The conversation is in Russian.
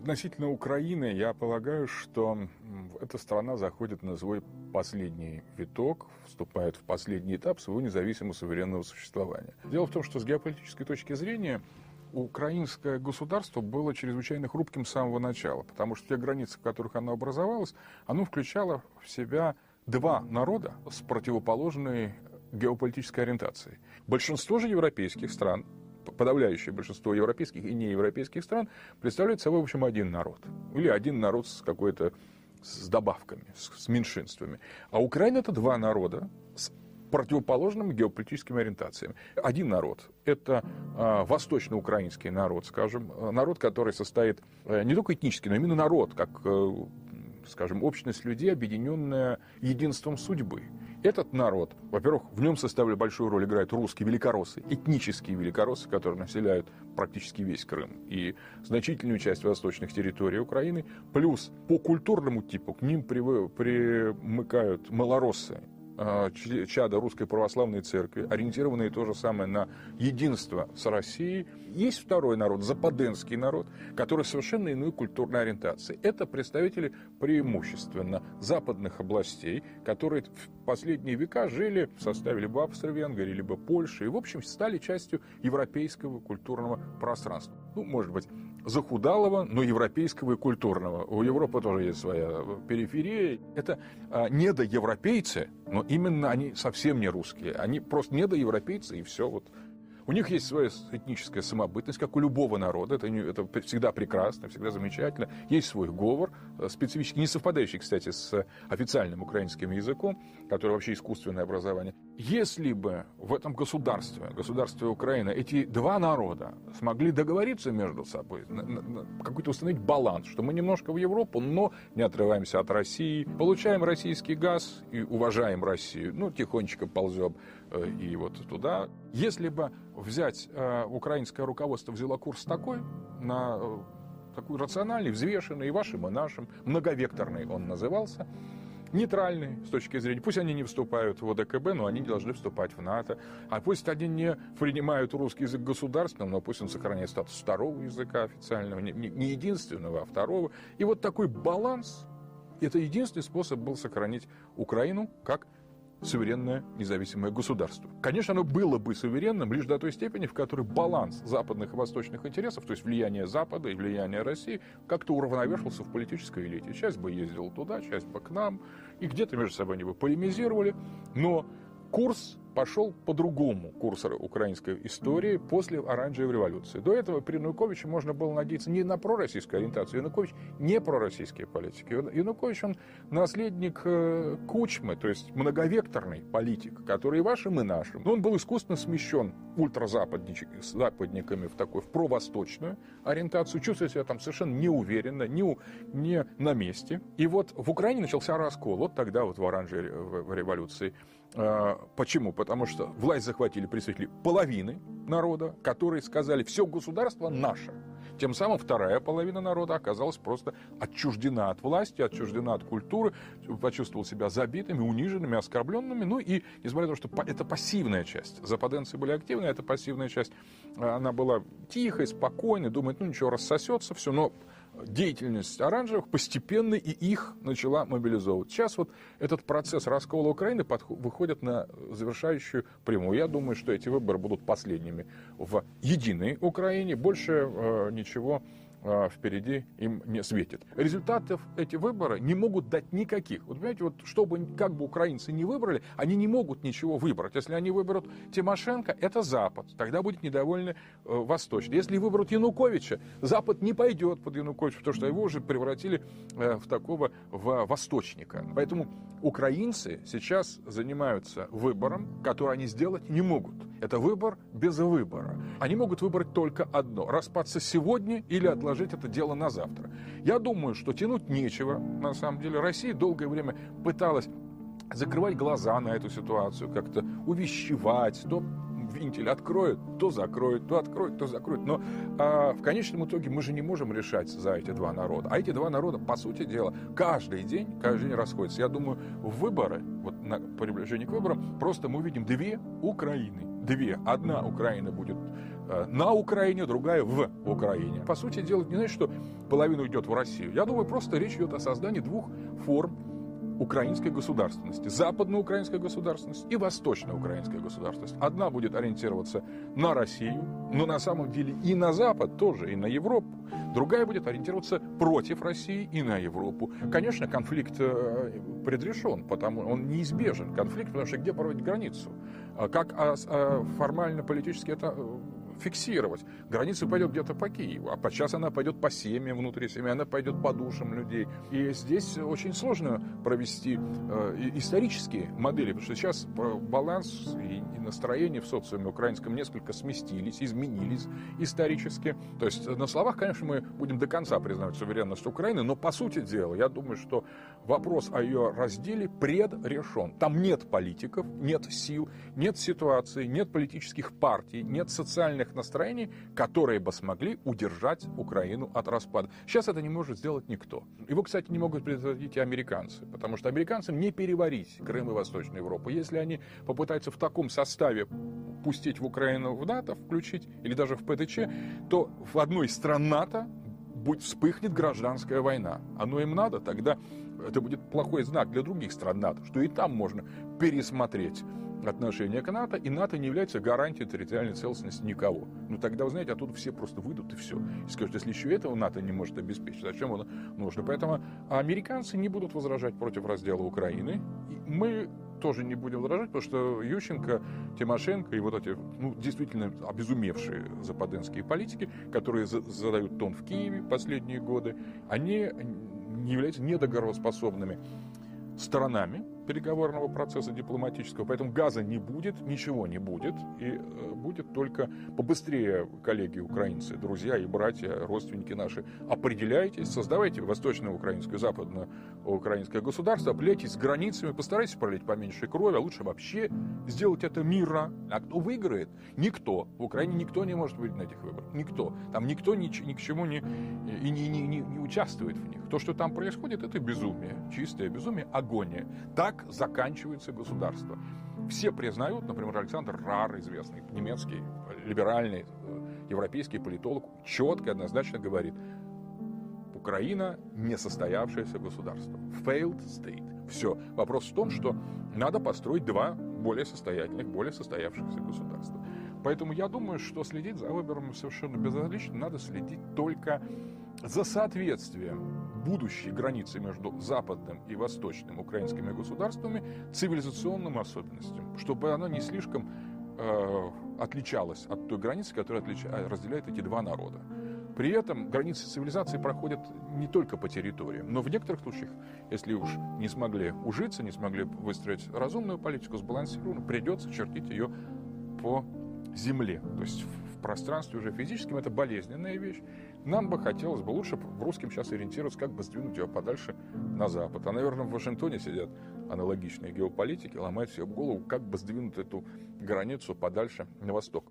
Относительно Украины, я полагаю, что эта страна заходит на свой последний виток, вступает в последний этап своего независимого суверенного существования. Дело в том, что с геополитической точки зрения украинское государство было чрезвычайно хрупким с самого начала, потому что те границы, в которых оно образовалось, оно включало в себя два народа с противоположной геополитической ориентацией. Большинство же европейских стран подавляющее большинство европейских и неевропейских стран представляют собой, в общем, один народ. Или один народ с какой-то с добавками, с, с меньшинствами. А Украина это два народа с противоположными геополитическими ориентациями. Один народ – это э, восточноукраинский народ, скажем, народ, который состоит э, не только этнически, но именно народ, как, э, скажем, общность людей, объединенная единством судьбы. Этот народ, во-первых, в нем составили большую роль играют русские великороссы, этнические великороссы, которые населяют практически весь Крым и значительную часть восточных территорий Украины, плюс по культурному типу к ним примыкают малороссы, чада Русской Православной Церкви, ориентированные то же самое на единство с Россией. Есть второй народ, западенский народ, который совершенно иной культурной ориентации. Это представители преимущественно западных областей, которые в последние века жили в составе либо Австро-Венгрии, либо Польши, и, в общем, стали частью европейского культурного пространства. Ну, может быть, захудалого, но европейского и культурного. У Европы тоже есть своя периферия. Это а, недоевропейцы, но именно они совсем не русские. Они просто недоевропейцы, и все. Вот у них есть своя этническая самобытность, как у любого народа. Это, это всегда прекрасно, всегда замечательно. Есть свой говор, э, специфический, не совпадающий, кстати, с официальным украинским языком, который вообще искусственное образование. Если бы в этом государстве, государстве Украины, эти два народа смогли договориться между собой, какой-то установить баланс, что мы немножко в Европу, но не отрываемся от России, получаем российский газ и уважаем Россию, ну, тихонечко ползем Э, и вот туда. Если бы взять э, украинское руководство взяло курс такой, на э, такой рациональный, взвешенный, и вашим, и нашим, многовекторный он назывался, нейтральный с точки зрения, пусть они не вступают в ОДКБ, но они должны вступать в НАТО, а пусть они не принимают русский язык государственным, но пусть он сохраняет статус второго языка официального, не, не единственного, а второго. И вот такой баланс, это единственный способ был сохранить Украину как суверенное независимое государство. Конечно, оно было бы суверенным лишь до той степени, в которой баланс западных и восточных интересов, то есть влияние Запада и влияние России, как-то уравновешивался в политической элите. Часть бы ездила туда, часть бы к нам, и где-то между собой они бы полемизировали, но курс пошел по-другому, курс украинской истории после Оранжевой революции. До этого при Януковиче можно было надеяться не на пророссийскую ориентацию. Янукович не пророссийские политики. Янукович, он наследник э, Кучмы, то есть многовекторный политик, который и вашим, и нашим. Но он был искусственно смещен ультразападниками в такой, в провосточную ориентацию, чувствует себя там совершенно неуверенно, не, не на месте. И вот в Украине начался раскол, вот тогда вот в Оранжевой революции. А, почему? Потому что власть захватили представители половины народа, которые сказали, все государство наше. Тем самым вторая половина народа оказалась просто отчуждена от власти, отчуждена от культуры, почувствовал себя забитыми, униженными, оскорбленными. Ну и, несмотря на то, что это пассивная часть, западенцы были активны, эта пассивная часть, она была тихой, спокойной, думает, ну ничего, рассосется все, но деятельность оранжевых постепенно и их начала мобилизовывать. Сейчас вот этот процесс раскола Украины выходит на завершающую прямую. Я думаю, что эти выборы будут последними в единой Украине. Больше э, ничего впереди им не светит. Результатов эти выборы не могут дать никаких. Вот понимаете, вот чтобы как бы украинцы не выбрали, они не могут ничего выбрать. Если они выберут Тимошенко, это Запад. Тогда будет недовольны э, Восточный. Если выберут Януковича, Запад не пойдет под Януковича, потому что его уже превратили э, в такого в восточника. Поэтому украинцы сейчас занимаются выбором, который они сделать не могут. Это выбор без выбора. Они могут выбрать только одно – распаться сегодня или отложить это дело на завтра. Я думаю, что тянуть нечего, на самом деле. Россия долгое время пыталась закрывать глаза на эту ситуацию, как-то увещевать, то вентиль откроет, то закроет, то откроет, то закроет. Но а, в конечном итоге мы же не можем решать за эти два народа. А эти два народа, по сути дела, каждый день, каждый день расходятся. Я думаю, выборы, вот на приближении к выборам, просто мы увидим две Украины две. Одна Украина будет э, на Украине, другая в Украине. По сути дела, не значит, что половина уйдет в Россию. Я думаю, просто речь идет о создании двух форм украинской государственности. Западная украинская государственность и восточная украинская государственность. Одна будет ориентироваться на Россию, но на самом деле и на Запад тоже, и на Европу. Другая будет ориентироваться против России и на Европу. Конечно, конфликт э, предрешен, потому он неизбежен. Конфликт, потому что где проводить границу? А как а, а, формально политически это э, фиксировать. Граница пойдет где-то по Киеву, а подчас она пойдет по семьям внутри семьи, она пойдет по душам людей. И здесь очень сложно провести э, исторические модели, потому что сейчас баланс и, настроение в социуме украинском несколько сместились, изменились исторически. То есть на словах, конечно, мы будем до конца признавать суверенность Украины, но по сути дела, я думаю, что вопрос о ее разделе предрешен. Там нет политиков, нет сил, нет ситуации, нет политических партий, нет социальных тех настроений, которые бы смогли удержать Украину от распада. Сейчас это не может сделать никто. Его, кстати, не могут предотвратить и американцы, потому что американцам не переварить Крым и Восточную Европу. Если они попытаются в таком составе пустить в Украину в НАТО, включить, или даже в ПТЧ, то в одной из стран НАТО будет, вспыхнет гражданская война. Оно им надо, тогда это будет плохой знак для других стран НАТО, что и там можно пересмотреть отношение к НАТО, и НАТО не является гарантией территориальной целостности никого. Ну тогда, вы знаете, оттуда все просто выйдут и все. И скажут, если еще этого НАТО не может обеспечить, зачем оно нужно? Поэтому американцы не будут возражать против раздела Украины. И мы тоже не будем возражать, потому что Ющенко, Тимошенко и вот эти, ну, действительно обезумевшие западенские политики, которые задают тон в Киеве последние годы, они не являются недоговороспособными сторонами переговорного процесса дипломатического, поэтому газа не будет, ничего не будет, и э, будет только побыстрее, коллеги украинцы, друзья и братья, родственники наши, определяйтесь, создавайте восточное украинское, западное украинское государство, определяйтесь с границами, постарайтесь пролить поменьше крови, а лучше вообще сделать это мирно. А кто выиграет? Никто. В Украине никто не может выиграть на этих выборах. Никто. Там никто ни, ни к чему не, и не, не, не, не участвует в них. То, что там происходит, это безумие. Чистое безумие, агония. Так заканчивается государство. Все признают, например, Александр Рар, известный немецкий либеральный э, европейский политолог, четко и однозначно говорит, Украина несостоявшееся государство. Failed state. Все. Вопрос в том, что надо построить два более состоятельных, более состоявшихся государства. Поэтому я думаю, что следить за выборами совершенно безразлично. Надо следить только за соответствием будущей границы между западным и восточным украинскими государствами цивилизационным особенностям, чтобы она не слишком э, отличалась от той границы, которая отлич... Э, разделяет эти два народа. При этом границы цивилизации проходят не только по территориям, но в некоторых случаях, если уж не смогли ужиться, не смогли выстроить разумную политику, сбалансированную, придется чертить ее по земле, то есть в пространстве уже физическим. Это болезненная вещь. Нам бы хотелось бы лучше в русским сейчас ориентироваться, как бы сдвинуть ее подальше на Запад. А, наверное, в Вашингтоне сидят аналогичные геополитики, ломают себе голову, как бы сдвинуть эту границу подальше на восток.